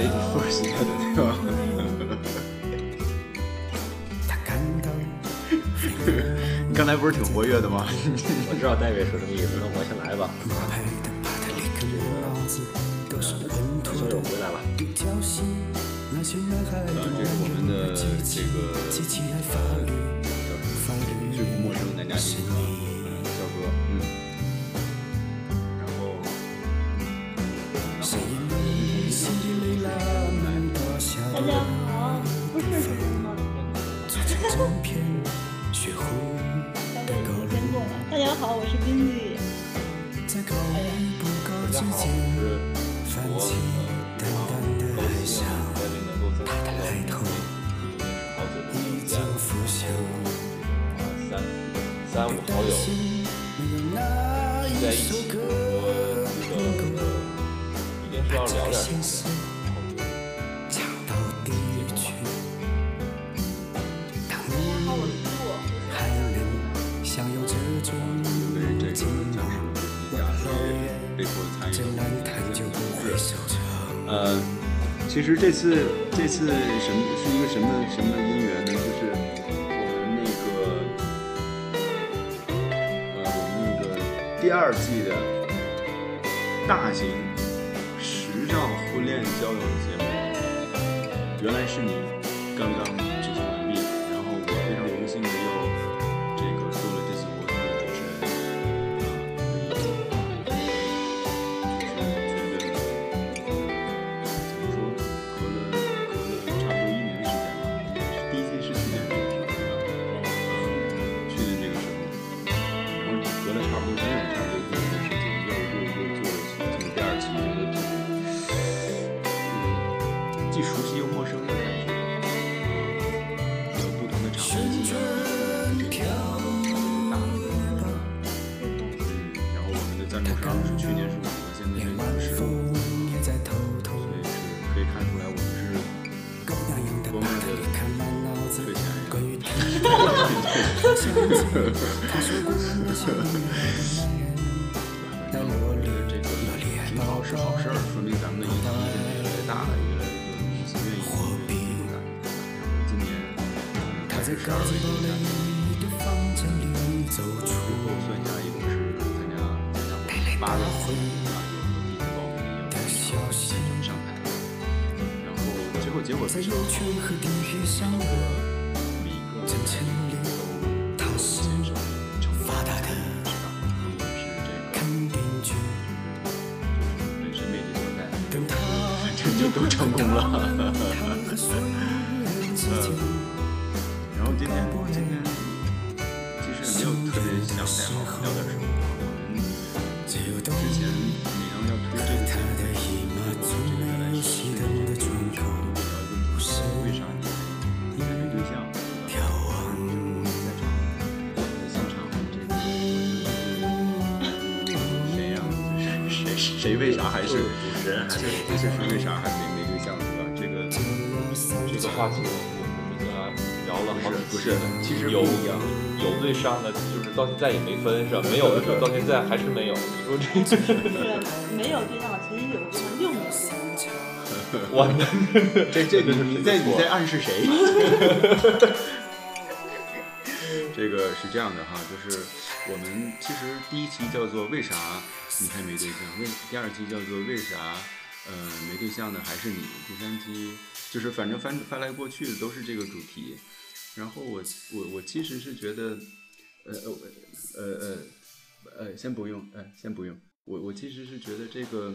之前都是 Lady First 的，对吧？你刚才不是挺活跃的吗？我知道戴维说什么意思，那我先来吧。所以我回来了，呃，这是我们的这个呃，其实这次这次什么是一个什么什么姻缘呢？就是我们那个呃，我们那个第二季的大型时尚婚恋交友节目，原来是你刚刚。大了，越来越多的明星愿意愿意入咱。然后今年嗯开始十二位定下最后算下一共是参加参加过八个活动啊，有有一直报名的，也有现场上台。然后最后结果非常好，每个谁谁为啥还是主持人还是这是为啥还没没对象是吧？这个这个话题，我我们已经聊了好几不是。其实有有对象的，就是到现在也没分是吧？没有的时候到现在还是没有。你说这是没有对象，曾经有过对象六年。我这这个是你在你在暗示谁？这个是这样的哈，就是我们其实第一期叫做为啥你还没对象，为，第二期叫做为啥呃没对象的还是你，第三期就是反正翻翻来过去的都是这个主题，然后我我我其实是觉得呃呃呃呃呃先不用，呃先不用，我我其实是觉得这个。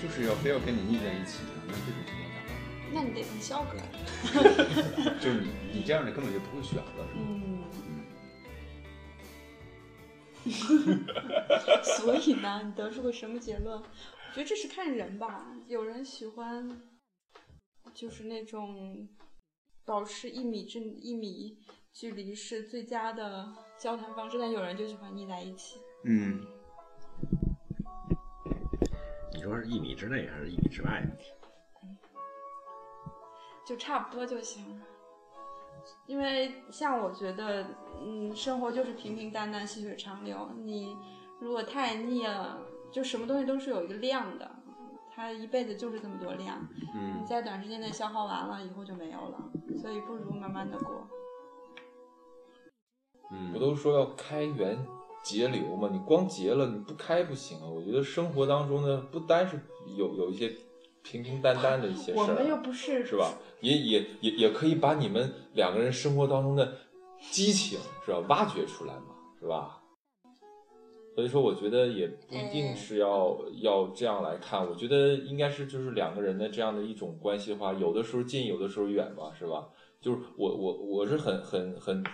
就是要非要跟你腻在一起的，那这种情况下，那你得跟肖哥。就是你，你这样的根本就不会选了，是吗？嗯。所以呢，你得出个什么结论？我觉得这是看人吧。有人喜欢，就是那种保持一米之一米距离是最佳的交谈方式，但有人就喜欢腻在一起。嗯。你说是一米之内还是一米之外？就差不多就行。因为像我觉得，嗯，生活就是平平淡淡、细水长流。你如果太腻了，就什么东西都是有一个量的，它一辈子就是这么多量。嗯。你在短时间内消耗完了，以后就没有了。所以不如慢慢的过。嗯。不都说要开源？节流嘛，你光节了，你不开不行啊！我觉得生活当中呢，不单是有有一些平平淡淡的一些事儿，我们又不是是吧？也也也也可以把你们两个人生活当中的激情是吧，挖掘出来嘛，是吧？所以说，我觉得也不一定是要要这样来看，我觉得应该是就是两个人的这样的一种关系的话，有的时候近，有的时候远吧，是吧？就是我我我是很很很。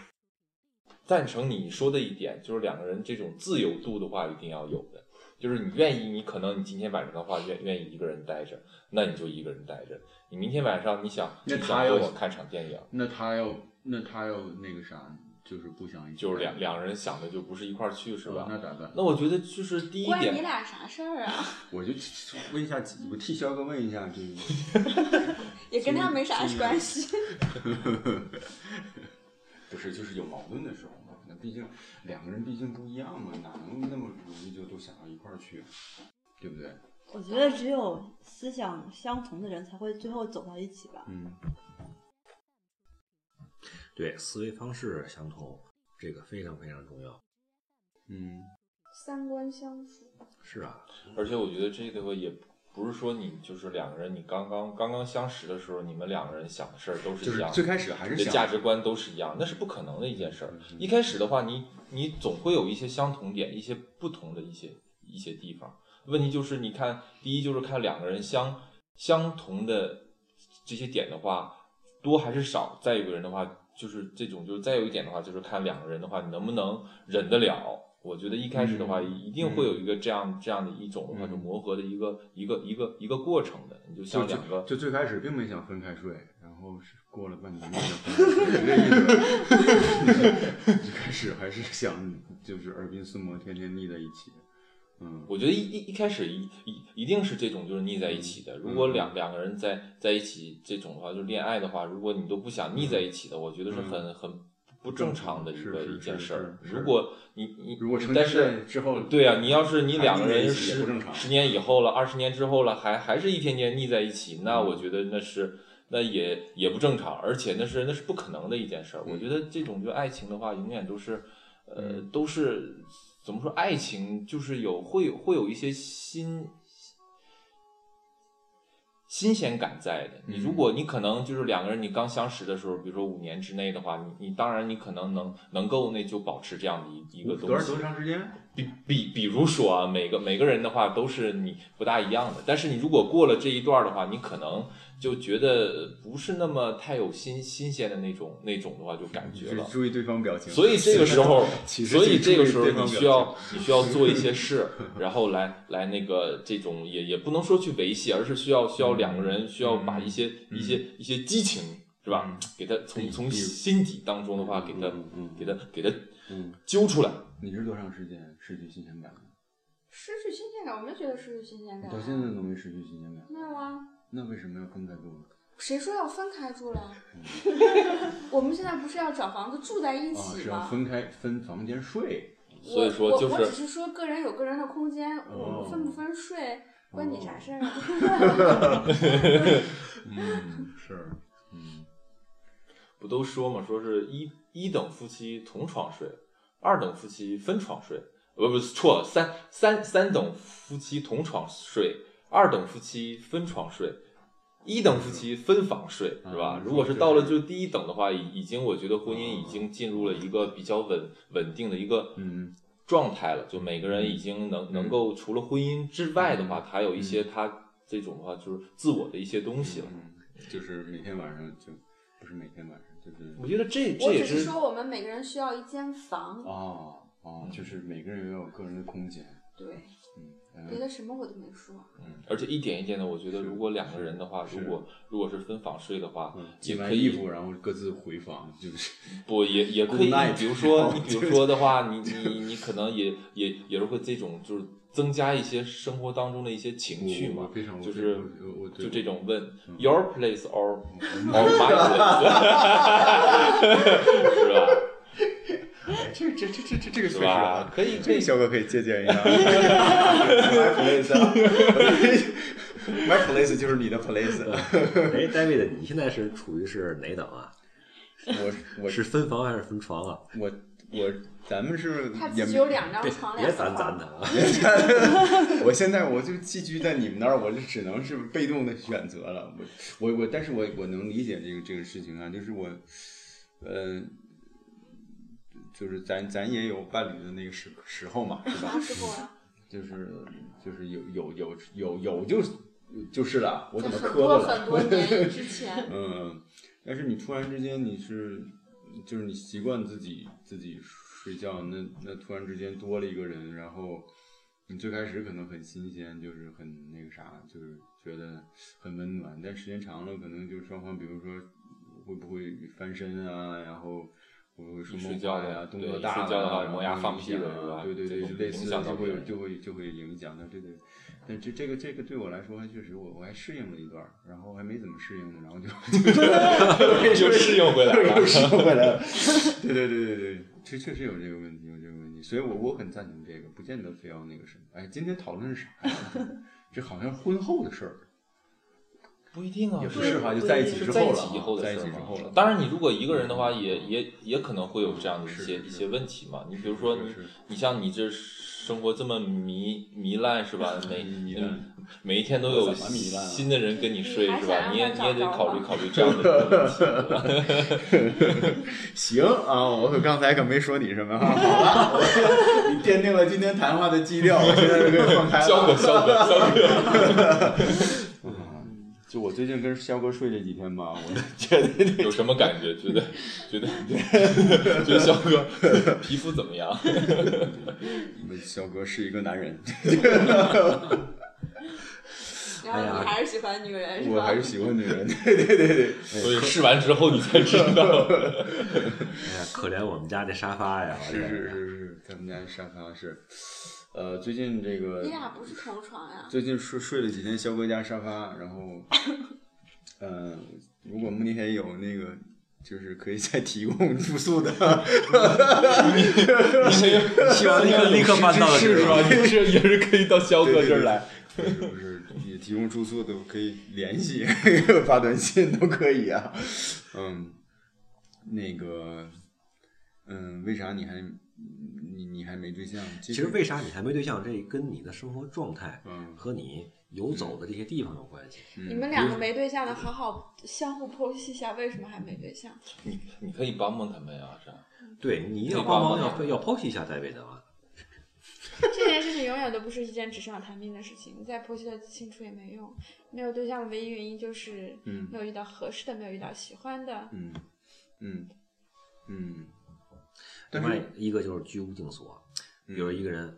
赞成你说的一点，就是两个人这种自由度的话，一定要有的。就是你愿意，你可能你今天晚上的话愿愿意一个人待着，那你就一个人待着。你明天晚上你想那他要我看场电影，那他要那他要那个啥，就是不想一就是两两人想的就不是一块儿去，是吧？那咋办？那我觉得就是第一点，关你俩啥事儿啊？我就问一下，我替肖哥问一下，就 也跟他没啥关系。不是，就是有矛盾的时候嘛。那毕竟两个人毕竟不一样嘛，哪能那么容易就都想到一块儿去，对不对？我觉得只有思想相同的人才会最后走到一起吧。嗯，对，思维方式相同，这个非常非常重要。嗯，三观相符。是啊，而且我觉得这个也。不是说你就是两个人，你刚刚刚刚相识的时候，你们两个人想的事儿都是一样，最开始还是价值观都是一样，那是不可能的一件事儿。一开始的话，你你总会有一些相同点，一些不同的一些一些地方。问题就是，你看，第一就是看两个人相相同的这些点的话多还是少。再有个人的话，就是这种，就是再有一点的话，就是看两个人的话，你能不能忍得了。我觉得一开始的话，一定会有一个这样这样的一种的话，就磨合的一个一个一个一个过程的。你就像两个，就最开始并没想分开睡，然后是过了半年就分开睡。一开始还是想就是耳鬓厮磨，天天腻在一起。嗯，我觉得一一一开始一一一定是这种就是腻在一起的。如果两两个人在在一起这种的话，就恋爱的话，如果你都不想腻在一起的，我觉得是很很。不正常的一个一件事儿。如果你你，如果但是之后，对呀，你要是你两个人十十十年以后了，二十年之后了，还还是一天天腻在一起，那我觉得那是那也也不正常，而且那是那是不可能的一件事儿。我觉得这种就爱情的话，永远都是呃都是怎么说，爱情就是有会有会有一些新新鲜感在的。你如果你可能就是两个人，你刚相识的时候，比如说五年之内的话，你你当然你可能能能够那就保持这样的一一个东西。多少多长时间？比比比如说啊，每个每个人的话都是你不大一样的，但是你如果过了这一段的话，你可能就觉得不是那么太有新新鲜的那种那种的话，就感觉了。注意对方表情。所以这个时候，所以这个时候你需要你需要做一些事，然后来来那个这种也也不能说去维系，而是需要需要两个人需要把一些一些一些激情是吧，给他从从心底当中的话给他给他给他嗯，揪出来。你是多长时间失去新鲜感的？失去新鲜感，我没觉得失去新鲜感、到啊。现在都没失去新鲜感，没有啊，那为什么要分开住呢？谁说要分开住了？我们现在不是要找房子住在一啊，是要起吗？分开分房间睡。所以说我就是我我只是说个人有个人的空间，我哦们分不分睡关你啥事儿啊？嗯，是，嗯，不都说嘛，说是一一等夫妻同床睡，二等夫妻分床睡，呃不不错，三三三等夫妻同床睡，二等夫妻分床睡，一等夫妻分房睡，是吧？啊？如果是到了就第一等的话，已已经我觉得婚姻已经进入了一个比较稳稳定的一个嗯状态了，就每个人已经能能够除了婚姻之外的话，他有一些他这种的话就是自我的一些东西了。嗯，就是每天晚上就不是每天晚上，就是。我觉得这这我也只是说我们每个人需要一间房，啊啊，就是每个人要有个人的空间。对，嗯，别的什么我都没说。嗯，而且一点一点的，我觉得如果两个人的话，如果如果是分房睡的话，嗯，也可以洗完衣服然后各自回房，就是不也也可以。比如说，你比如说的话，你 你你可能也也也是会这种，就是增加一些生活当中的一一些情趣嘛就是就这种问嗯 your place or or my place，是吧？这这这这这这个确是实啊？，可以这个，肖哥可以借鉴一下。My place 啊，My place 就是你的 place。哎，David，你现在是处于是哪等啊？我我是分房还是分床啊？我我咱们是他也有两张别床，别两个攒攒。的啊！我现在我就寄居在你们那儿，我就只能是被动的选择了。我我我，但是我我能理解这个这个事情啊，就是我，呃，就是咱咱也有伴侣的那个时时候嘛，是吧？就是就是有有有有有就就是了，我怎么磕的了？很多年之前，嗯，但是你突然之间你是，就是你习惯自己自己睡觉，那那突然之间多了一个人，然后你最开始可能很新鲜，就是很那个啥，就是觉得很温暖，但时间长了，可能就双方，比如说会不会翻身啊，然后。会不会说睡梦话呀，动作大了觉的话磨牙放屁的是吧对对对，类似的就会就会就会影响那这个。但这这个这个对我来说还确实我我还适应了一段，然后还没怎么适应呢，然后就 就适应回来了又适应回来了。对对对对对，这确实有这个问题，有这个问题，所以我我很赞同这个，不见得非要那个什么。哎，今天讨论是啥呀？这好像婚后的事儿，不一定啊，也不是是哈，就在一起之后了啊，在一起以后的在一事儿之后了。当然，你如果一个人的话，也也也可能会有这样的一些一些问题嘛。你比如说你你像你这生活这么糜糜烂是吧？每每一天都有新的人跟你睡是吧？你也你也得考虑考虑这样的问题？行啊，我可刚才可没说你什么哈。好了，我你奠定了今天谈话的基调，我现在就可以放开了。肖哥，肖哥，肖哥，嗯就我最近跟肖哥睡这几天吧，我觉得有什么感觉？觉得 觉得觉得肖哥皮肤怎么样？肖哥是一个男人，然后你还是喜欢女人是吧？我还是喜欢女人。对对对对，所以试完之后你才知道。哎呀，可怜我们家这沙发呀！是是是是，咱们家沙发是，呃，最近这个你俩不是同床呀？最近睡睡了几天肖哥家沙发，然后，呃，如果慕尼黑有那个。就是可以再提供住宿的 希望立刻立刻搬到了是是吧？也是也是可以到肖哥这儿来。不是不是，也提供住宿的可以联系，发短信都可以啊。嗯，那个，嗯，为啥你还你你还没对象，其其实为啥你还没对象？这跟你的生活状态嗯和你游走的这些地方有关系。嗯你们两个没对象的，好好相互剖析一下为什么还没对象。你你可以帮帮他们呀，这样。对，你要帮忙要要剖析一下戴维的嘛。这件事情永远都不是一件纸上谈兵的事情，你再剖析的清楚也没用。没有对象的唯一原因就是嗯没有遇到合适的，没有遇到喜欢的。嗯嗯嗯，另外一个就是居无定所，比嗯如一个人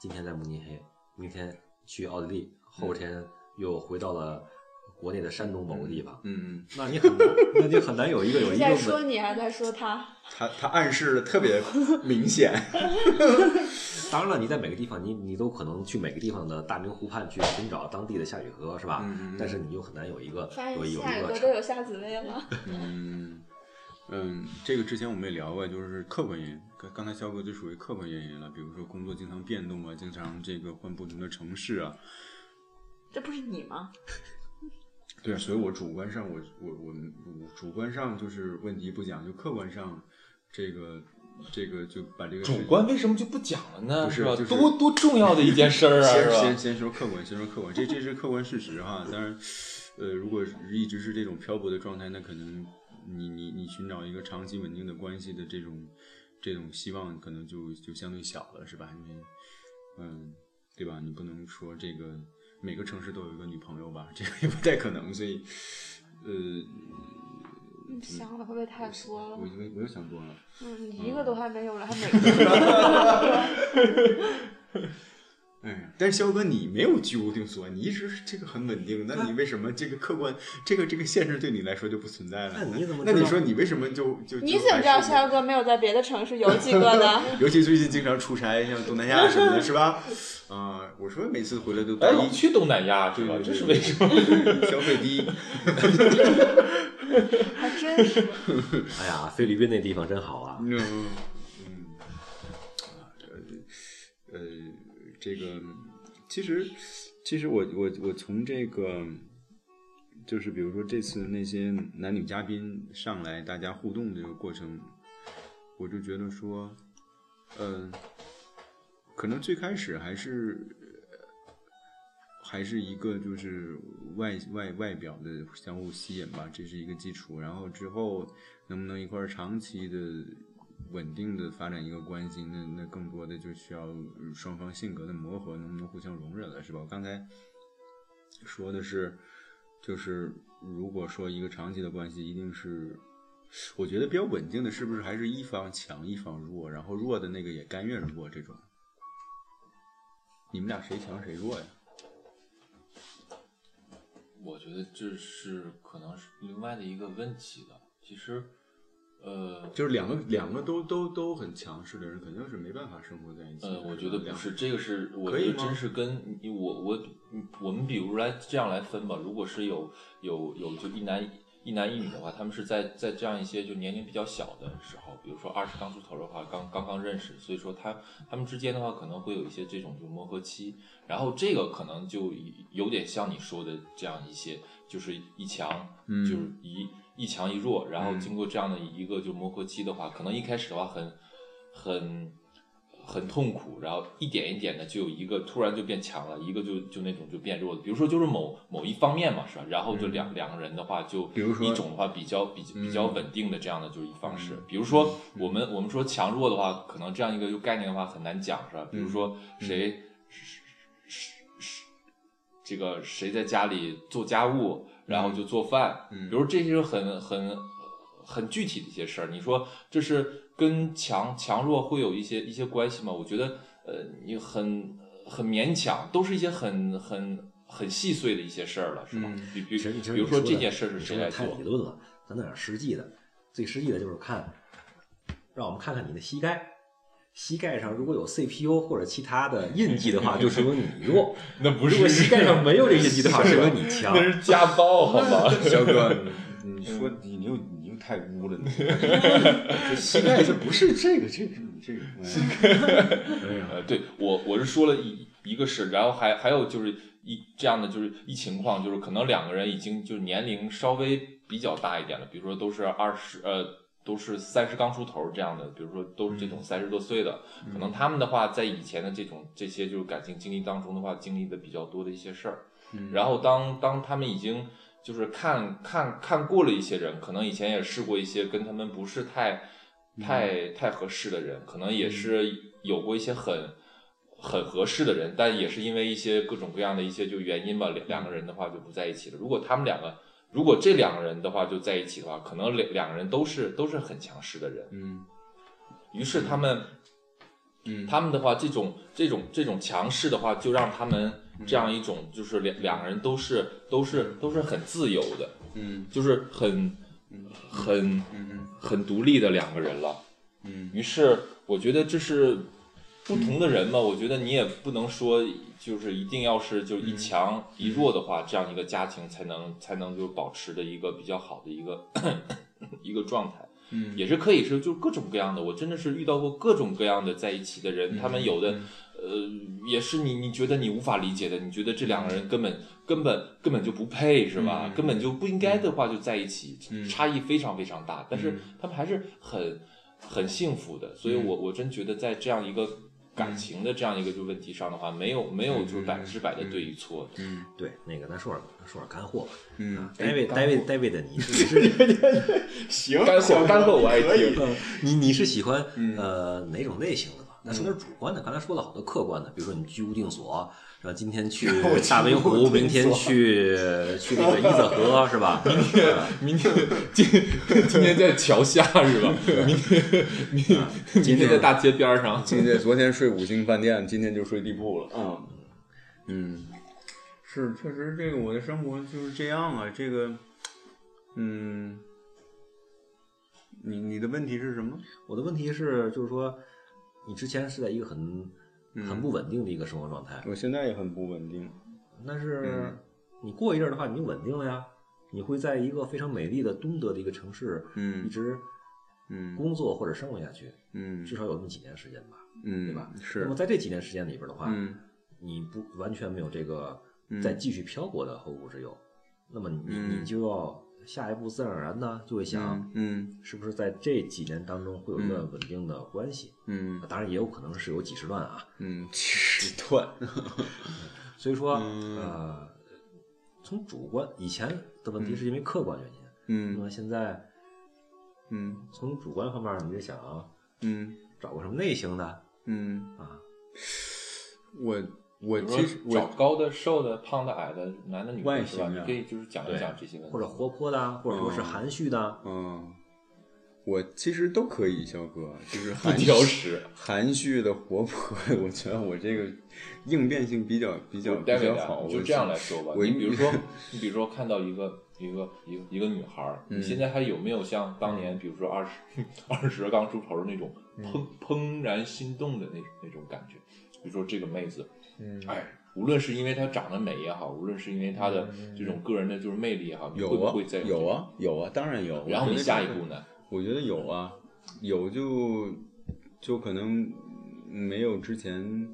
今天在慕尼黑，明天去奥地利，后天又回到了国内的山东某个地方，嗯，那你很难，那你很难有一个有一个在。说你还是在说他？他他暗示的特别明显，当然了，你在每个地方，你你都可能去每个地方的大明湖畔去寻找当地的夏雨荷，是吧？嗯嗯嗯但是你又很难有一个发有一个现下雨一个哥都有夏紫薇了。嗯嗯，这个之前我们也聊过，就是客观原因。刚刚才肖哥就属于客观原因了，比如说工作经常变动啊，经常这个换不同的城市啊。这不是你吗？对啊，所以我主观上我我我我主观上就是问题不讲，就客观上这个这个就把这个主观为什么就不讲了呢？不是就是多多重要的一件事儿啊，先是吧？先先说客观，先说客观，这这是客观事实哈。当然，呃，如果一直是这种漂泊的状态，那可能你你你寻找一个长期稳定的关系的这种这种希望，可能就就相对小了，是吧？因为，嗯，对吧？你不能说这个每个城市都有一个女朋友吧，这个也不太可能，所以，呃，你想的会不会太多了我？我我又想多了。嗯，你一个都还没有了，还每个都哎呀，但是肖哥，你没有居无定所，你一直是这个很稳定，那你为什么这个客观，这个这个限制对你来说就不存在了？那你怎么那你说你为什么就就你怎么知道肖肖哥没有在别的城市有几个呢？尤其最近经常出差，像东南亚什么的，是吧？啊、我说每次回来都哎，带一老去东南亚对吧？这是为什么？消费低，还真是。哎呀，菲律宾那地方真好啊！嗯嗯，这个其实其实我我我从这个就是比如说这次那些男女嘉宾上来，大家互动这个过程，我就觉得说，嗯、可能最开始还是。还是一个就是外外外表的相互吸引吧，这是一个基础。然后之后能不能一块长期的稳定的发展一个关系，那那更多的就需要双方性格的磨合，能不能互相容忍了，是吧？我刚才说的是，就是如果说一个长期的关系，一定是我觉得比较稳定的，是不是还是一方强一方弱，然后弱的那个也甘愿弱这种？你们俩谁强谁弱呀？我觉得这是可能是另外的一个问题了。其实，呃，就是两个两个都都都很强势的人，肯定是没办法生活在一起的。呃，我觉得不是，这个是我觉得真是跟你我我我们比如来这样来分吧，如果是有有有就一男一男一女的话，他们是在在这样一些就年龄比较小的时候，比如说二十刚出头的话，刚刚刚认识，所以说他他们之间的话可能会有一些这种就磨合期，然后这个可能就有点像你说的这样一些，就是一强，嗯就是一一强一弱，然后嗯经过这样的一个就磨合期的话，可能一开始的话很很很痛苦，然后一点一点的就有一个突然就变强了，一个就就那种就变弱了。比如说就是某某一方面嘛，是吧？然后就两、两个人的话，就嗯比如说一种的话比较比比较嗯稳定的这样的就是一方式。嗯比如说我们我们说强弱的话，可能这样一个概念的话很难讲，是吧？比如说嗯谁。是是是这个谁在家里做家务，然后就做饭，嗯比如这些很很很具体的一些事儿，你说这是跟强强弱会有一些一些关系吗？我觉得呃，你很很勉强，都是一些很很很细碎的一些事儿了，是吧？嗯比比比如说这件事是谁来做太理？论了，咱弄点实际的。最实际的就是看，让我们看看你的膝盖，膝盖上如果有 CPU 或者其他的印记的话，就说明你弱；那不如果膝盖上没有这个印记的话，说明你强那。是家暴，好吗？肖哥，你你说你你又你又太污了，你这膝盖这不是这个这个这个，哎呀，呃，对我我是说了一一个是，然后还还有就是一这样的就是一情况，就是可能两个人已经就是年龄稍微比较大一点了，比如说都是二十呃都是三十刚出头这样的，比如说都是这种三十多岁的，可能他们的话在以前的这种这些就是感情经历当中的话，经历的比较多的一些事儿。然后当当他们已经就是看看看过了一些人，可能以前也试过一些跟他们不是太太太合适的人，可能也是有过一些很很合适的人，但也是因为一些各种各样的一些就原因吧，两两个人的话就不在一起了。如果他们两个如果这两个人的话就在一起的话，可能两两个人都是都是很强势的人，嗯。于是他们。嗯。他们的话，这种这种这种强势的话，就让他们这样一种，就是两两个人都是都是都是很自由的，嗯。就是很很嗯。很独立的两个人了。嗯。于是我觉得这是不同的人嘛，我觉得你也不能说就是一定要是就一强一弱的话，这样一个家庭才能才能就保持的一个比较好的一个 一个状态。嗯。也是可以是就各种各样的，我真的是遇到过各种各样的在一起的人，他们有的呃也是你你觉得你无法理解的，你觉得这两个人根本根本根本就不配是吧？嗯根本就不应该的话就在一起，嗯。差异非常非常大，但是嗯。他们还是很很幸福的，所以我我真觉得在这样一个感情的这样一个就问题上的话，没有没有就是百分之百的对与错，嗯对，那个咱说点说点干货吧。嗯，David David David，你是 你是行干货干货我爱听。你你是喜欢嗯呃哪种类型的吧？那说点主观的，刚才说了好多客观的，比如说你居无定所，是吧？今天去 大明湖，明天去 去那个伊泽河，是吧？明天明天今今天在桥下是吧？明天明今天在大街边上。今天昨天睡五星饭店，今天就睡地铺了。嗯嗯，是确实这个我的生活就是这样啊。这个，嗯，你你的问题是什么？我的问题是，就是说你之前是在一个很嗯很不稳定的一个生活状态，我现在也很不稳定。但是嗯你过一阵儿的话，你就稳定了呀。你会在一个非常美丽的东德的一个城市，嗯一直嗯工作或者生活下去，嗯至少有那么几年时间吧，嗯，对吧？是那么在这几年时间里边的话，嗯你不完全没有这个嗯再继续漂泊的后顾之忧，那么你嗯你就要下一步自然而然呢就会想，嗯是不是在这几年当中会有一段稳定的关系？嗯。当然也有可能是有几十段啊，嗯，几十段。所以说，嗯。呃，从主观以前的问题是因为客观原因，嗯。那嗯么现在嗯。从主观方面，你就想嗯。找个什么类型的嗯，啊？我我其实说找高的、瘦的、胖的、矮的、男的、女的，是吧？形啊你可以就是讲一讲这些问题，或者活泼的啊，或者说是嗯含蓄的啊，嗯，我其实都可以，肖哥，就是不含挑食。含蓄的、活泼的，我觉得我这个应变性比较比较比较好。我就这样来说吧。我你比如说，你比如说看到一个一个一个一个女孩你现在还有没有像当年，比如说二十 二十刚出头的那种嗯怦怦然心动的那那种感觉？比如说这个妹子，嗯哎，无论是因为她长得美也好，无论是因为她的这种个人的就是魅力也好，你会有啊不会在有？啊有啊，当然有。然后你下一步呢？我觉得有啊，有就就可能没有之前，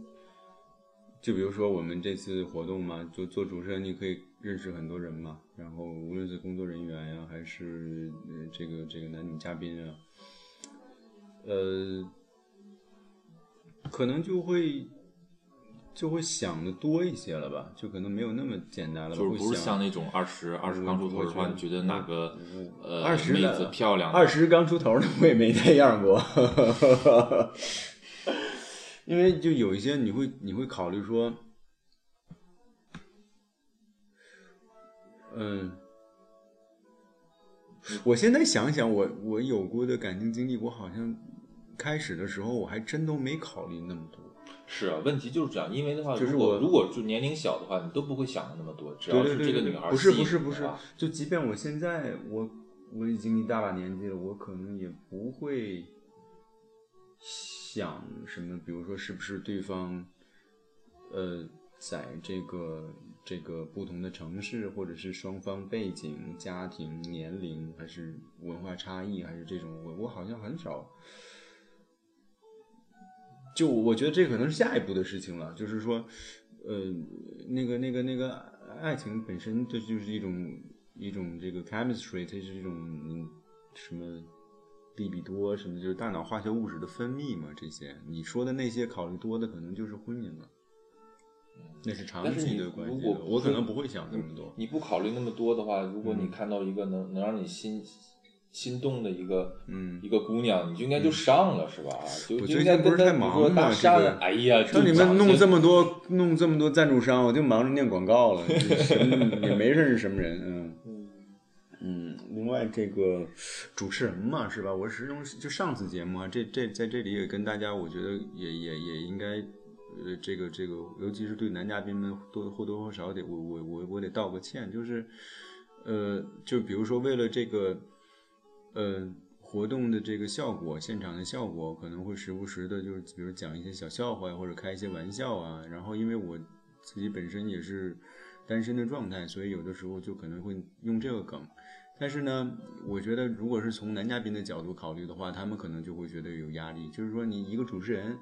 就比如说我们这次活动嘛，就做主持人，你可以认识很多人嘛，然后无论是工作人员呀、还是呃这个这个男女嘉宾啊，呃，可能就会就会想的多一些了吧，就可能没有那么简单了吧，就是不是像那种二十二十刚出头的话，你觉得哪个呃二十妹子漂亮？二十刚出头的我也没那样过，因为就有一些你会你会考虑说，嗯，我现在想想，我我有过的感情经历，我好像开始的时候我还真都没考虑那么多。是啊，问题就是这样，因为的话，就是我如果如果就年龄小的话，你都不会想的那么多，只要是这个女孩不是不是不是就即便我现在我我已经一大把年纪了，我可能也不会想什么，比如说是不是对方，呃，在这个这个不同的城市，或者是双方背景、家庭、年龄，还是文化差异，还是这种，我我好像很少。就我觉得这可能是下一步的事情了，就是说，呃，那个那个那个爱情本身这就是一种一种这个 chemistry，它是一种嗯什么利比多什么，就是大脑化学物质的分泌嘛，这些你说的那些考虑多的，可能就是婚姻了。那是长期的关系我可能不会想那么多。你不考虑那么多的话，如果你嗯看到一个能能让你心心动的一个嗯一个姑娘，你就应该就上了，是吧？就我就应该最近不是太忙吗说搭这个讪，哎呀，像你们弄这么多弄这么多赞助商，我就忙着念广告了，也没认识什么人，嗯嗯。另外这个主持人嘛，是吧？我始终就上次节目啊，这这在这里也跟大家，我觉得也也也应该，呃，这个这个，尤其是对男嘉宾们多或多或少得我我我我得道个歉，就是，呃，就比如说为了这个，呃。活动的这个效果，现场的效果可能会时不时的，就是比如讲一些小笑话呀，或者开一些玩笑啊。然后因为我自己本身也是单身的状态，所以有的时候就可能会用这个梗。但是呢，我觉得如果是从男嘉宾的角度考虑的话，他们可能就会觉得有压力。就是说，你一个主持人，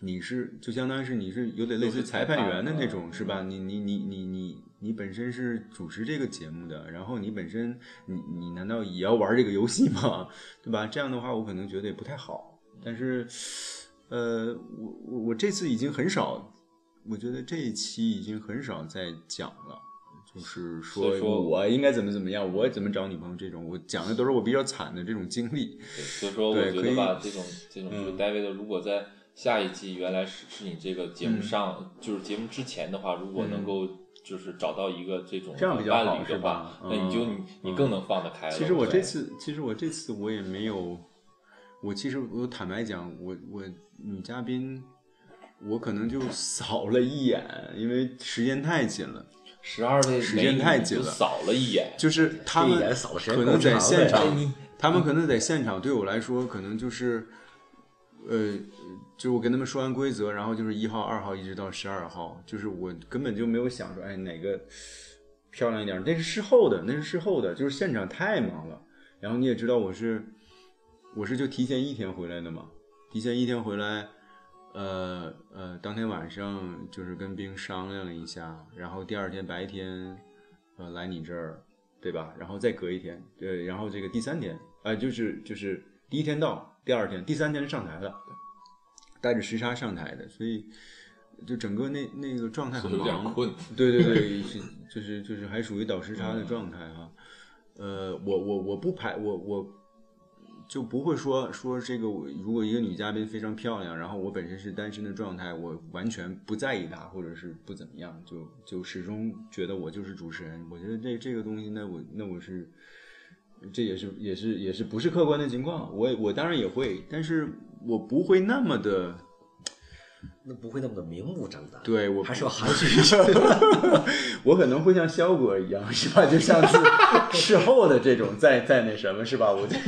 你是就相当于是你是有点类似裁判员的那种，是吧？你你你你你你本身是主持这个节目的，然后你本身你你难道也要玩这个游戏吗？对吧？这样的话，我可能觉得也不太好。但是，呃，我我我这次已经很少，我觉得这一期已经很少再讲了。就是说所以说我应该怎么怎么样，我怎么找女朋友这种，我讲的都是我比较惨的这种经历。对所以说，我觉对可以得吧，这种这种嗯就是 David，如果在下一季原来是是你这个节目上，就是节目之前的话，如果能够就是找到一个这种嗯这样比较好是吧，那你就嗯你你更能放得开了。其实我这次，其实我这次我也没有，我其实我坦白讲，我我女嘉宾，我可能就扫了一眼，因为时间太紧了，十二位时间太紧了就扫了一眼，就是他们可能在现场他们可能在现场对我来说，可能就是，呃，就我跟他们说完规则，然后就是一号、二号一直到十二号，就是我根本就没有想说，哎，哪个漂亮一点，那是事后的，那是事后的，就是现场太忙了。然后你也知道我是，我是就提前一天回来的嘛，提前一天回来，呃呃，当天晚上就是跟兵商量了一下，然后第二天白天，呃，来你这儿，对吧？然后再隔一天，对，然后这个第三天，呃，就是就是第一天到，第二天，第三天是上台的，带着时差上台的，所以就整个那那个状态很有点，困。对对对，是就是就是还属于倒时差的状态哈。呃，我我我不排我我就不会说说这个我如果一个女嘉宾非常漂亮，然后我本身是单身的状态，我完全不在意她，或者是不怎么样，就就始终觉得我就是主持人。我觉得这这个东西，那我那我是。这也是也是也是不是客观的情况，我也我当然也会，但是我不会那么的那不会那么的明目张胆，对我还是要含蓄一些。我可能会像肖哥一样，是吧？就像是事后的这种，再再那什么，是吧？我再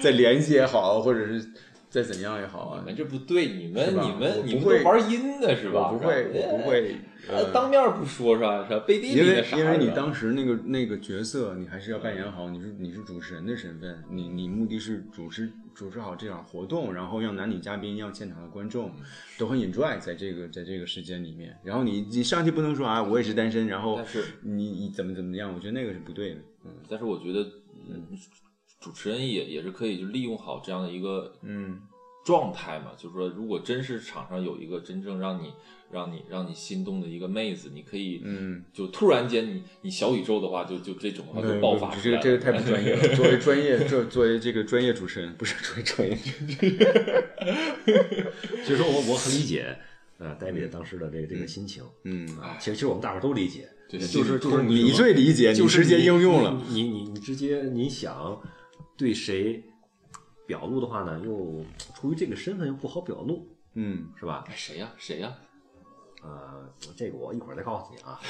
再联系也好，或者是再怎样也好啊你，们这不对，你们你们你会都玩阴的是吧？不会，我不。会，呃，呃，当面不说是吧？是吧？背地因为里的啥？因为你当时那个那个角色，你还是要扮演好，你是你是主持人的身份，你你目的是主持主持好这场活动，然后让男女嘉宾让现场的观众都很 enjoy 在这个在这个时间里面，然后你你上去不能说啊我也是单身，然后是你你怎么怎么样，我觉得那个是不对的，嗯但是我觉得，嗯，主持人也也是可以就利用好这样的一个嗯状态嘛，就是说，如果真是场上有一个真正让你让你让你心动的一个妹子，你可以，嗯，就突然间你你小宇宙的话，就就这种的话就爆发出来了。这个这个太不专业了。作为专业，作作为这个专业主持人，不是作为专业，所以说我我很理解，呃，戴维当时的这个这个心情。嗯，啊，其实其实我们大伙儿都理解，对就是就是你最理解，就是你直接你应用了。你你你你直接你想对谁表露的话呢，又出于这个身份又不好表露，嗯，是吧？哎谁呀谁呀？呃，这个我一会儿再告诉你啊。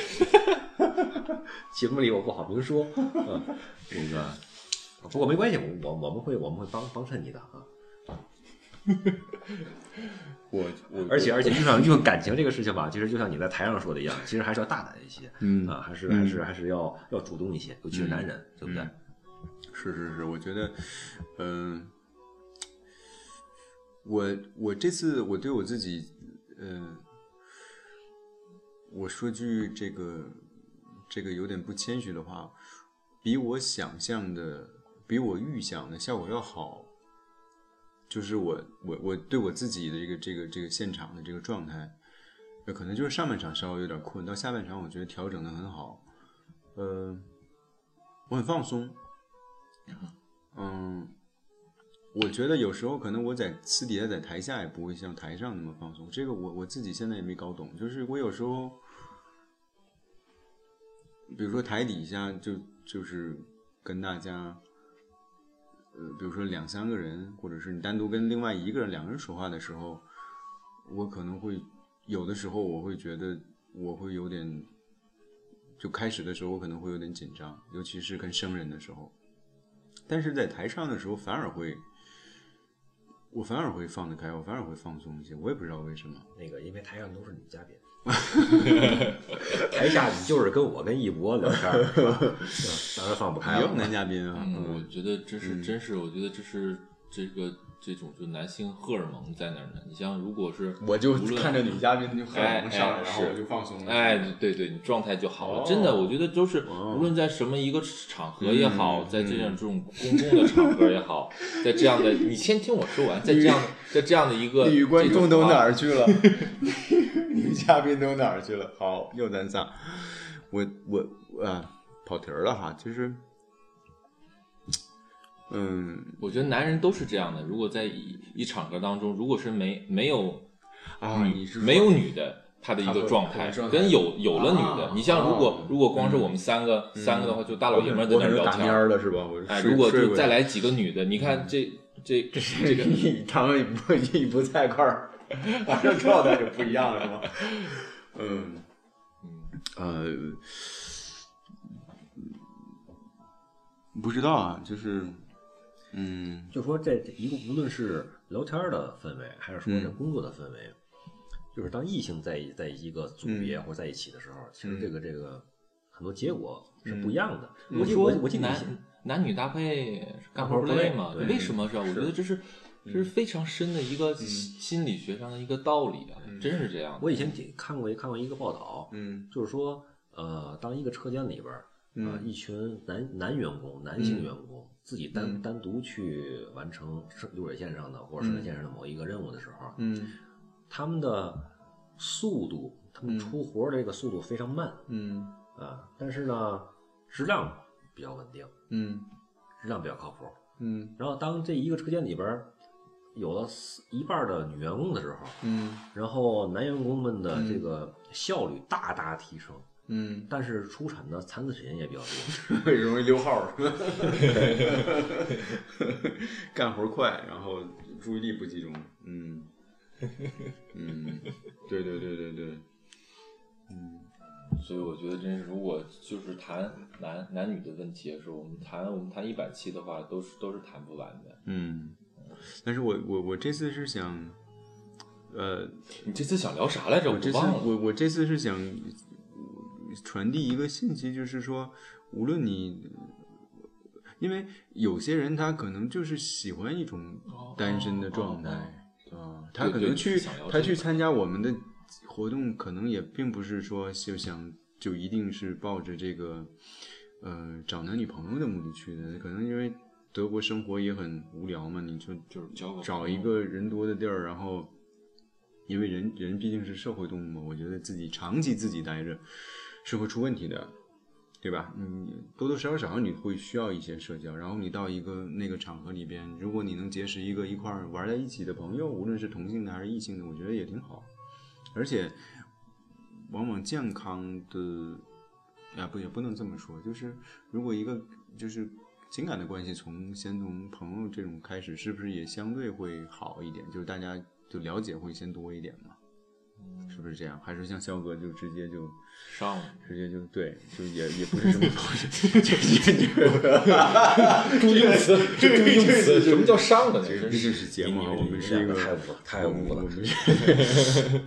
节目里我不好明说，嗯，那个不过没关系，我我我们会我们会帮帮衬你的啊。我我而且而且，就像用感情这个事情吧，其实就像你在台上说的一样，其实还是要大胆一些，嗯啊，还是还是还是要要主动一些，尤其是男人，对不对？是是是，我觉得，嗯、我我这次我对我自己，嗯、我说句这个这个有点不谦虚的话，比我想象的，比我预想的效果要好，就是我我我对我自己的这个这个这个现场的这个状态，呃可能就是上半场稍微有点困，到下半场我觉得调整的很好，呃，我很放松，嗯，我觉得有时候可能我在私底下在台下也不会像台上那么放松，这个我我自己现在也没搞懂，就是我有时候，比如说台底下就就是跟大家。呃，比如说两三个人，或者是你单独跟另外一个人、两个人说话的时候，我可能会有的时候我会觉得我会有点，就开始的时候我可能会有点紧张，尤其是跟生人的时候。但是在台上的时候反而会，我反而会放得开，我反而会放松一些，我也不知道为什么。那个，因为台上都是女嘉宾，台下你就是跟我跟一博聊天儿，是吧当然放不开也有了。男嘉宾啊，嗯，我嗯觉得这是真是，我觉得这是这个这种就男性荷尔蒙在那儿呢。你像如果是我就无论看着女嘉宾就荷尔哎蒙上来，哎然后我就放松了。哎，对对，你状态就好了。哦真的，我觉得都是哦无论在什么一个场合也好，嗯在这样这种公共的场合也好，在这样的，你先听我说完，在这样的在这样的一个女观众都哪儿？去了？女嘉宾都哪儿去了？好，又咱仨，我我啊跑题儿了哈，就是，嗯。我觉得男人都是这样的。如果在一一场合当中，如果是没没有啊，你是没有女的，他的一个状态跟有有了女的啊，你像如果哦。如果光是我们三个三个的话，就大老爷们在那聊天了是吧？我哎，如果就再来几个女的，你看这这这个一他们不一不在一块儿，反正状态就不一样了，是吧？嗯。呃，不知道啊，就是嗯。就说这这一个，无论是聊天的氛围，还是说这嗯。工作的氛围，就是当异性在一在一个组别嗯。或者在一起的时候，其实这个这个很多结果是嗯。不一样的。我说我记我我记得男男女搭配干活累 play，嘛？对为什么是吧？我觉得这是这嗯。是非常深的一个心心理学上的一个道理啊，真是这样的。我以前看过一看过一个报道，嗯。就是说，呃，当一个车间里边儿，呃，嗯。一群男男员工、男性嗯。员工自己单、嗯。单独去完成流水线上的或者生产线上的某一个任务的时候，嗯。他们的速度，他们嗯。出活儿的这个速度非常慢嗯。啊，但是呢，质量比较稳定，嗯。质量比较靠谱。嗯。然后当这一个车间里边有了四一半的女员工的时候，嗯。然后男员工们的嗯。这个效率大大提升，嗯，但是出产的残次品也比较多。容易溜号儿，干活快，然后注意力不集中，嗯 嗯，对对对对对，嗯所以我觉得，真是如果就是谈男男女的问题的时候，我们谈我们谈一百期的话，都是都是谈不完的。嗯，但是我我我这次是想，呃，你这次想聊啥来着？我这次。我我这次是想传递一个信息，就是说，无论你，因为有些人他可能就是喜欢一种单身的状态啊，他可能去他去参加我们的活动，可能也并不是说就想就一定是抱着这个呃找男女朋友的目的去的，可能因为德国生活也很无聊嘛，你就就是找一个人多的地儿，然后，因为人人毕竟是社会动物嘛，我觉得自己长期自己待着是会出问题的，对吧？嗯，多多少少你会需要一些社交，然后你到一个那个场合里边，如果你能结识一个一块玩在一起的朋友，无论是同性的还是异性的，我觉得也挺好，而且往往健康的。啊，不也不能这么说，就是如果一个就是情感的关系从先从朋友这种开始，是不是也相对会好一点？就是大家就了解会先多一点嘛，是不是这样？还是像肖哥就直接就上了。直接就对，就也也不是什么朋友，就直接就 注意用词，注意用词，什么叫上了这就是这节目啊，我们是一个太污了，太污了我们。是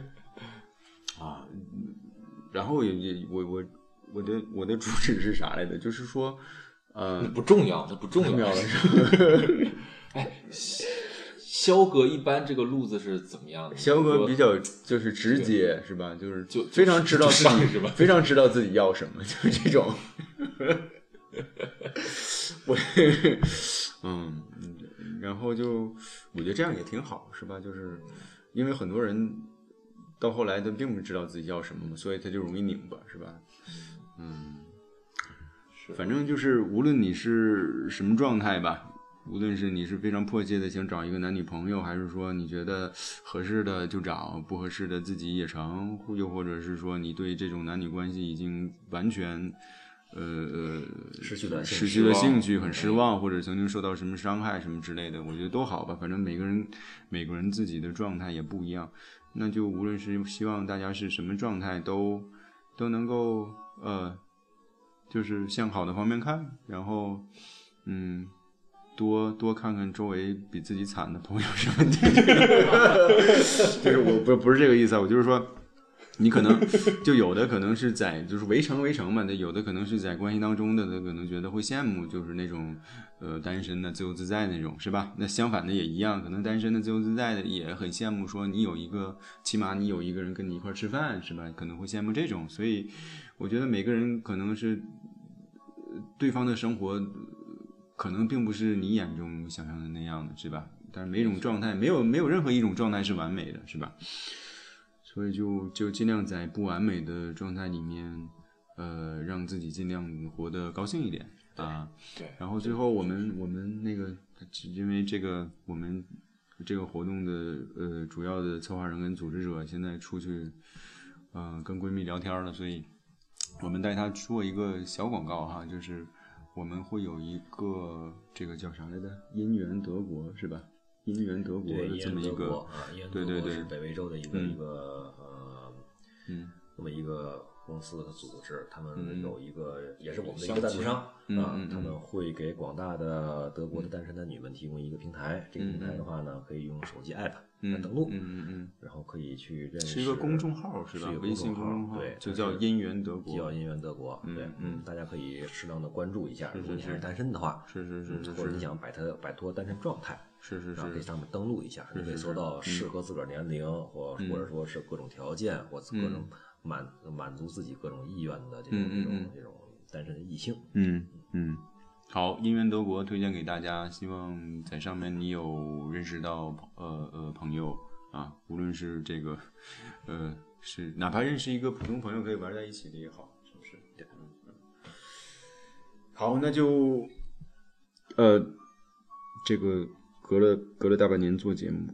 啊，嗯然后也也我我我的我的主旨是啥来的？就是说，呃，不重要，那不重要重要的是。哎，肖哥一般这个路子是怎么样的？肖哥比较就是直接是吧？就是就非常知道自己是吧非常知道自己要什么，就是这种。我嗯，然后就我觉得这样也挺好，是吧？就是因为很多人到后来他并不知道自己要什么嘛，所以他就容易拧巴，是吧？嗯，是反正就是无论你是什么状态吧，无论是你是非常迫切的想找一个男女朋友，还是说你觉得合适的就找，不合适的自己也成，又或者是说你对这种男女关系已经完全。呃呃，失去了兴失趣去了兴趣，很失望，或者曾经受到什么伤害什么之类的，我觉得都好吧。反正每个人每个人自己的状态也不一样，那就无论是希望大家是什么状态，都都能够呃，就是向好的方面看，然后嗯，多多看看周围比自己惨的朋友什么的。就是我不不是这个意思，我就是说。你可能就有的可能是在就是围城围城嘛，那有的可能是在关系当中的，他可能觉得会羡慕，就是那种呃单身的自由自在那种，是吧？那相反的也一样，可能单身的自由自在的也很羡慕，说你有一个起码你有一个人跟你一块吃饭，是吧？可能会羡慕这种，所以我觉得每个人可能是对方的生活可能并不是你眼中想象的那样的，是吧？但是每种状态没有没有任何一种状态是完美的，是吧？所以就就尽量在不完美的状态里面，呃，让自己尽量活得高兴一点啊。对然后最后我们我们那个，只因为这个我们这个活动的呃主要的策划人跟组织者现在出去，嗯、跟闺蜜聊天了，所以我们带她做一个小广告哈，就是我们会有一个这个叫啥来着？因缘德国是吧？因缘德国，的这么一个对对对北美洲的一个嗯一个呃，嗯，那么一个公司的组织，他们嗯。有一个也是我们的一个赞助商。啊他们嗯会给广大的德国的单身男女们提供一个平台，这个平台的话呢，可以用手机 app 来嗯登录，嗯嗯嗯。然后可以去认嗯，识，是一个公众号是吧？一个微信公公众号，对，就叫姻缘德国，叫姻缘德国，对，嗯。大家可以适当的关注一下，如果你还是单身的话，是是是或者你想摆脱摆脱单身状态，是是是，然后可以上面登录一下，你可以搜到适合自个儿年龄，或嗯或者说是各种条件，或各种满满足自己各种意愿的这种这种这种单身的异性。嗯嗯，好，姻缘德国推荐给大家，希望在上面你有认识到呃呃朋友啊，无论是这个呃是哪怕认识一个普通朋友可以玩在一起的也好，是不是？对。好，那就呃这个隔了隔了大半年做节目。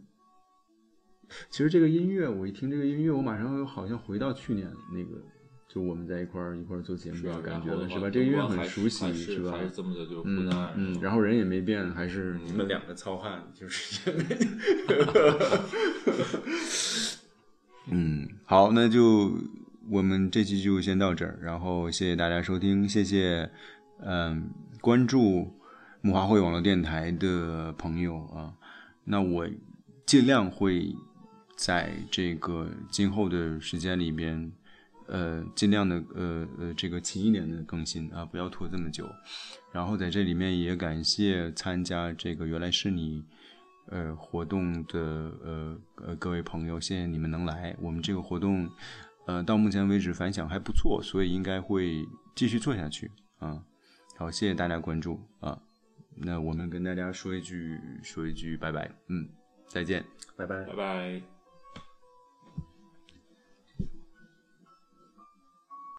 其实这个音乐，我一听这个音乐，我马上又好像回到去年那个，就我们在一块儿一块儿做节目的感觉了，是吧？这个音乐很熟悉，是吧？还是这么的就嗯嗯，然后人也没变，还是你们两个糙汉，就是也没。嗯，好，那就我们这期就先到这儿，然后谢谢大家收听，谢谢嗯关注木华会网络电台的朋友啊，那我尽量会在这个今后的时间里边。呃，尽量的呃呃这个勤一点的更新啊，不要拖这么久。然后在这里面也感谢参加这个原来是你呃活动的呃呃各位朋友，谢谢你们能来。我们这个活动呃到目前为止反响还不错，所以应该会继续做下去啊。好，谢谢大家关注啊。那我们跟大家说一句说一句拜拜，嗯，再见。拜拜拜。拜。